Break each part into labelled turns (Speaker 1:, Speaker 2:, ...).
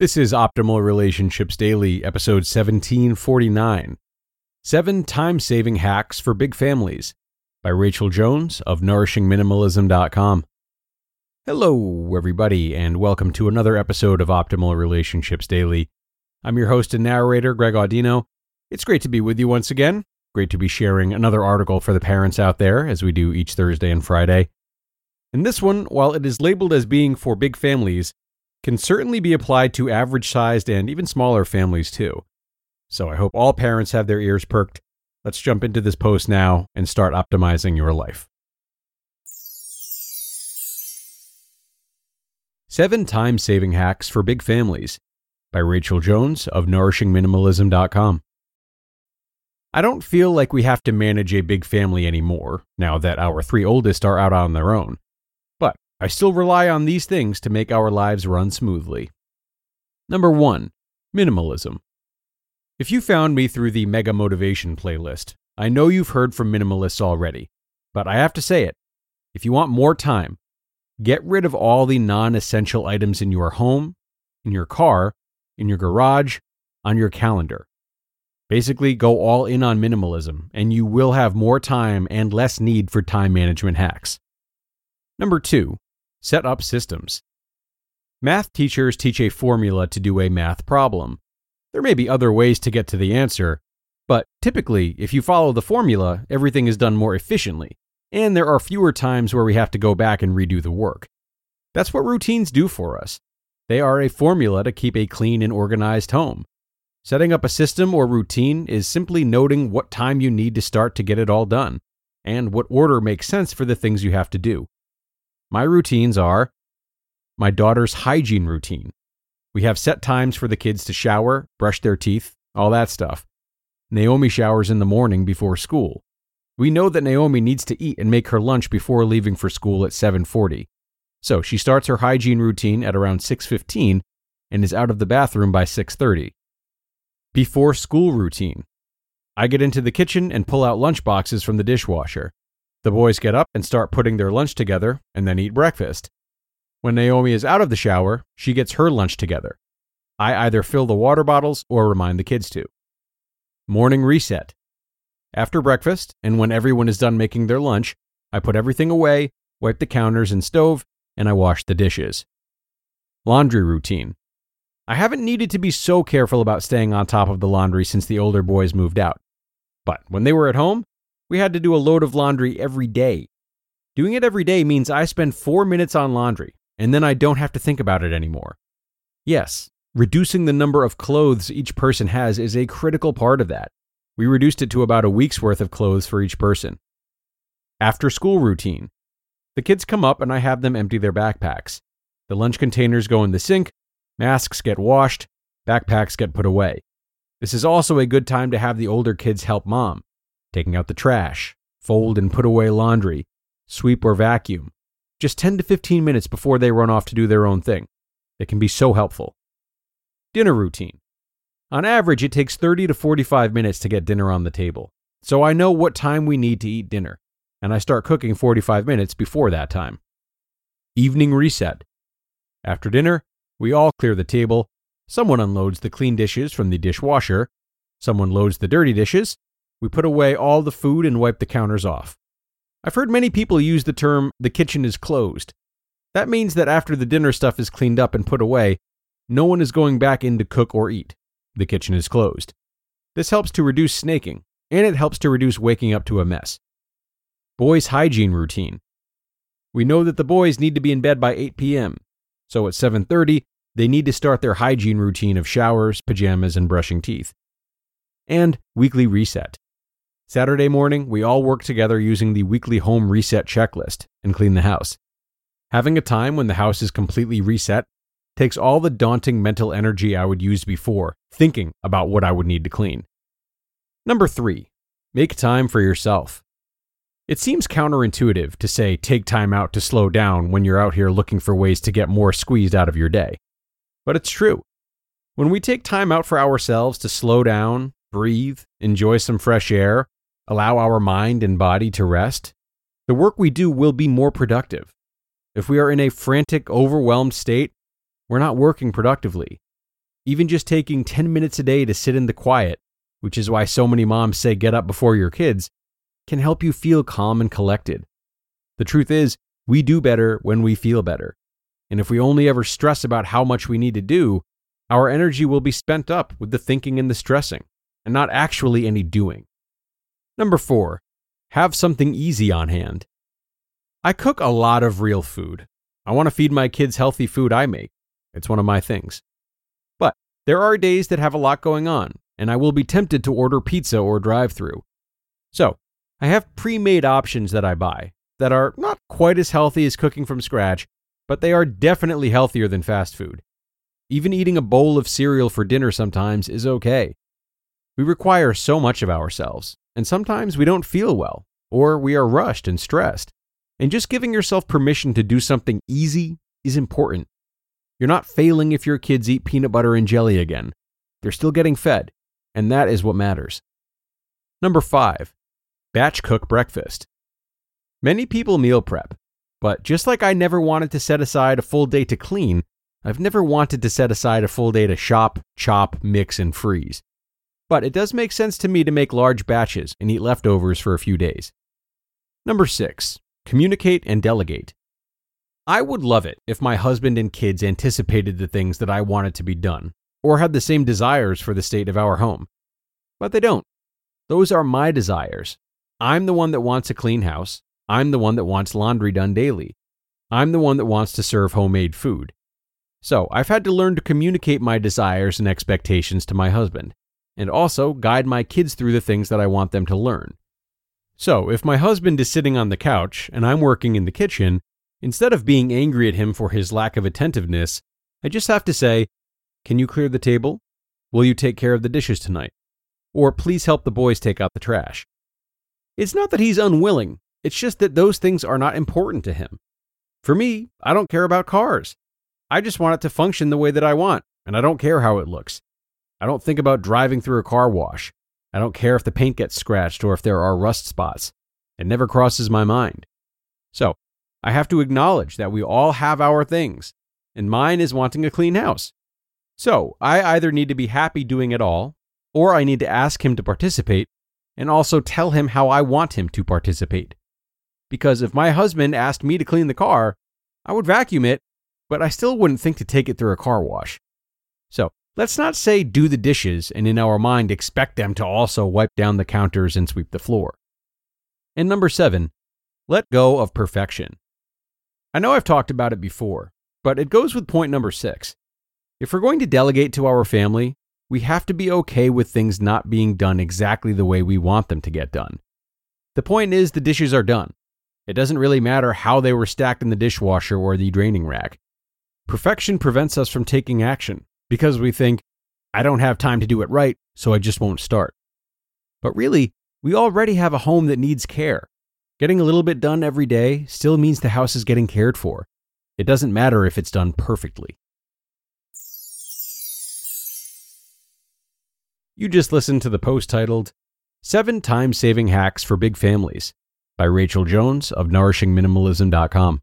Speaker 1: This is Optimal Relationships Daily, episode 1749 Seven Time Saving Hacks for Big Families by Rachel Jones of NourishingMinimalism.com. Hello, everybody, and welcome to another episode of Optimal Relationships Daily. I'm your host and narrator, Greg Audino. It's great to be with you once again. Great to be sharing another article for the parents out there, as we do each Thursday and Friday. And this one, while it is labeled as being for big families, can certainly be applied to average sized and even smaller families too. So I hope all parents have their ears perked. Let's jump into this post now and start optimizing your life. Seven Time Saving Hacks for Big Families by Rachel Jones of NourishingMinimalism.com. I don't feel like we have to manage a big family anymore now that our three oldest are out on their own. I still rely on these things to make our lives run smoothly. Number 1. Minimalism. If you found me through the Mega Motivation playlist, I know you've heard from minimalists already, but I have to say it. If you want more time, get rid of all the non essential items in your home, in your car, in your garage, on your calendar. Basically, go all in on minimalism, and you will have more time and less need for time management hacks. Number two, Set up systems. Math teachers teach a formula to do a math problem. There may be other ways to get to the answer, but typically, if you follow the formula, everything is done more efficiently, and there are fewer times where we have to go back and redo the work. That's what routines do for us. They are a formula to keep a clean and organized home. Setting up a system or routine is simply noting what time you need to start to get it all done, and what order makes sense for the things you have to do. My routines are my daughter's hygiene routine. We have set times for the kids to shower, brush their teeth, all that stuff. Naomi showers in the morning before school. We know that Naomi needs to eat and make her lunch before leaving for school at 7:40. So she starts her hygiene routine at around 6:15 and is out of the bathroom by 6:30. Before school routine. I get into the kitchen and pull out lunch boxes from the dishwasher. The boys get up and start putting their lunch together and then eat breakfast. When Naomi is out of the shower, she gets her lunch together. I either fill the water bottles or remind the kids to. Morning reset. After breakfast, and when everyone is done making their lunch, I put everything away, wipe the counters and stove, and I wash the dishes. Laundry routine. I haven't needed to be so careful about staying on top of the laundry since the older boys moved out. But when they were at home, we had to do a load of laundry every day. Doing it every day means I spend four minutes on laundry, and then I don't have to think about it anymore. Yes, reducing the number of clothes each person has is a critical part of that. We reduced it to about a week's worth of clothes for each person. After school routine. The kids come up and I have them empty their backpacks. The lunch containers go in the sink, masks get washed, backpacks get put away. This is also a good time to have the older kids help mom taking out the trash, fold and put away laundry, sweep or vacuum, just 10 to 15 minutes before they run off to do their own thing. It can be so helpful. Dinner routine. On average, it takes 30 to 45 minutes to get dinner on the table, so I know what time we need to eat dinner, and I start cooking 45 minutes before that time. Evening reset. After dinner, we all clear the table, someone unloads the clean dishes from the dishwasher, someone loads the dirty dishes, we put away all the food and wipe the counters off. I've heard many people use the term the kitchen is closed. That means that after the dinner stuff is cleaned up and put away, no one is going back in to cook or eat. the kitchen is closed. This helps to reduce snaking, and it helps to reduce waking up to a mess. Boys' hygiene routine. We know that the boys need to be in bed by 8 p.m., so at 7:30 they need to start their hygiene routine of showers, pajamas, and brushing teeth. And weekly reset. Saturday morning, we all work together using the weekly home reset checklist and clean the house. Having a time when the house is completely reset takes all the daunting mental energy I would use before thinking about what I would need to clean. Number three, make time for yourself. It seems counterintuitive to say take time out to slow down when you're out here looking for ways to get more squeezed out of your day. But it's true. When we take time out for ourselves to slow down, breathe, enjoy some fresh air, allow our mind and body to rest, the work we do will be more productive. If we are in a frantic, overwhelmed state, we're not working productively. Even just taking 10 minutes a day to sit in the quiet, which is why so many moms say get up before your kids, can help you feel calm and collected. The truth is, we do better when we feel better. And if we only ever stress about how much we need to do, our energy will be spent up with the thinking and the stressing, and not actually any doing. Number four, have something easy on hand. I cook a lot of real food. I want to feed my kids healthy food I make. It's one of my things. But there are days that have a lot going on, and I will be tempted to order pizza or drive through. So, I have pre made options that I buy that are not quite as healthy as cooking from scratch, but they are definitely healthier than fast food. Even eating a bowl of cereal for dinner sometimes is okay. We require so much of ourselves, and sometimes we don't feel well, or we are rushed and stressed. And just giving yourself permission to do something easy is important. You're not failing if your kids eat peanut butter and jelly again. They're still getting fed, and that is what matters. Number five, batch cook breakfast. Many people meal prep, but just like I never wanted to set aside a full day to clean, I've never wanted to set aside a full day to shop, chop, mix, and freeze. But it does make sense to me to make large batches and eat leftovers for a few days. Number six, communicate and delegate. I would love it if my husband and kids anticipated the things that I wanted to be done, or had the same desires for the state of our home. But they don't. Those are my desires. I'm the one that wants a clean house. I'm the one that wants laundry done daily. I'm the one that wants to serve homemade food. So I've had to learn to communicate my desires and expectations to my husband, and also guide my kids through the things that I want them to learn. So if my husband is sitting on the couch and I'm working in the kitchen, Instead of being angry at him for his lack of attentiveness, I just have to say, Can you clear the table? Will you take care of the dishes tonight? Or please help the boys take out the trash. It's not that he's unwilling, it's just that those things are not important to him. For me, I don't care about cars. I just want it to function the way that I want, and I don't care how it looks. I don't think about driving through a car wash. I don't care if the paint gets scratched or if there are rust spots. It never crosses my mind. So, I have to acknowledge that we all have our things, and mine is wanting a clean house. So I either need to be happy doing it all, or I need to ask him to participate and also tell him how I want him to participate. Because if my husband asked me to clean the car, I would vacuum it, but I still wouldn't think to take it through a car wash. So let's not say do the dishes and in our mind expect them to also wipe down the counters and sweep the floor. And number seven, let go of perfection. I know I've talked about it before, but it goes with point number six. If we're going to delegate to our family, we have to be okay with things not being done exactly the way we want them to get done. The point is, the dishes are done. It doesn't really matter how they were stacked in the dishwasher or the draining rack. Perfection prevents us from taking action because we think, I don't have time to do it right, so I just won't start. But really, we already have a home that needs care. Getting a little bit done every day still means the house is getting cared for. It doesn't matter if it's done perfectly. You just listened to the post titled Seven Time Saving Hacks for Big Families by Rachel Jones of NourishingMinimalism.com.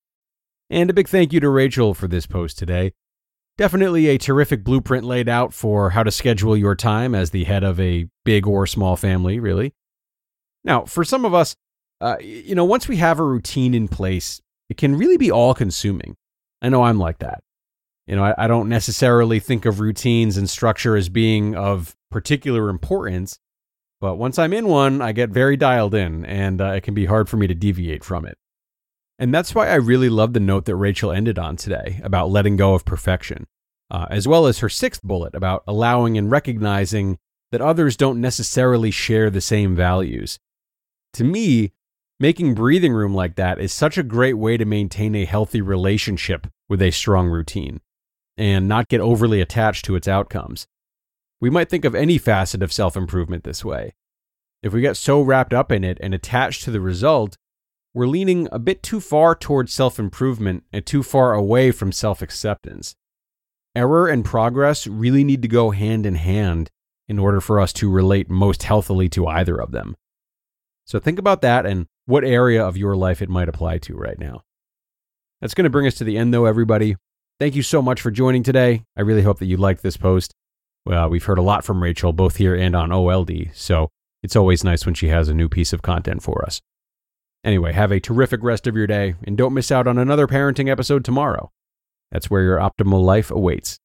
Speaker 1: And a big thank you to Rachel for this post today. Definitely a terrific blueprint laid out for how to schedule your time as the head of a big or small family, really. Now, for some of us, uh, you know, once we have a routine in place, it can really be all consuming. I know I'm like that. You know, I, I don't necessarily think of routines and structure as being of particular importance, but once I'm in one, I get very dialed in, and uh, it can be hard for me to deviate from it. And that's why I really love the note that Rachel ended on today about letting go of perfection, uh, as well as her sixth bullet about allowing and recognizing that others don't necessarily share the same values. To me, making breathing room like that is such a great way to maintain a healthy relationship with a strong routine and not get overly attached to its outcomes. We might think of any facet of self improvement this way. If we get so wrapped up in it and attached to the result, we're leaning a bit too far towards self improvement and too far away from self acceptance. Error and progress really need to go hand in hand in order for us to relate most healthily to either of them. So think about that and what area of your life it might apply to right now. That's going to bring us to the end, though, everybody. Thank you so much for joining today. I really hope that you liked this post. Well, we've heard a lot from Rachel, both here and on OLD, so it's always nice when she has a new piece of content for us. Anyway, have a terrific rest of your day and don't miss out on another parenting episode tomorrow. That's where your optimal life awaits.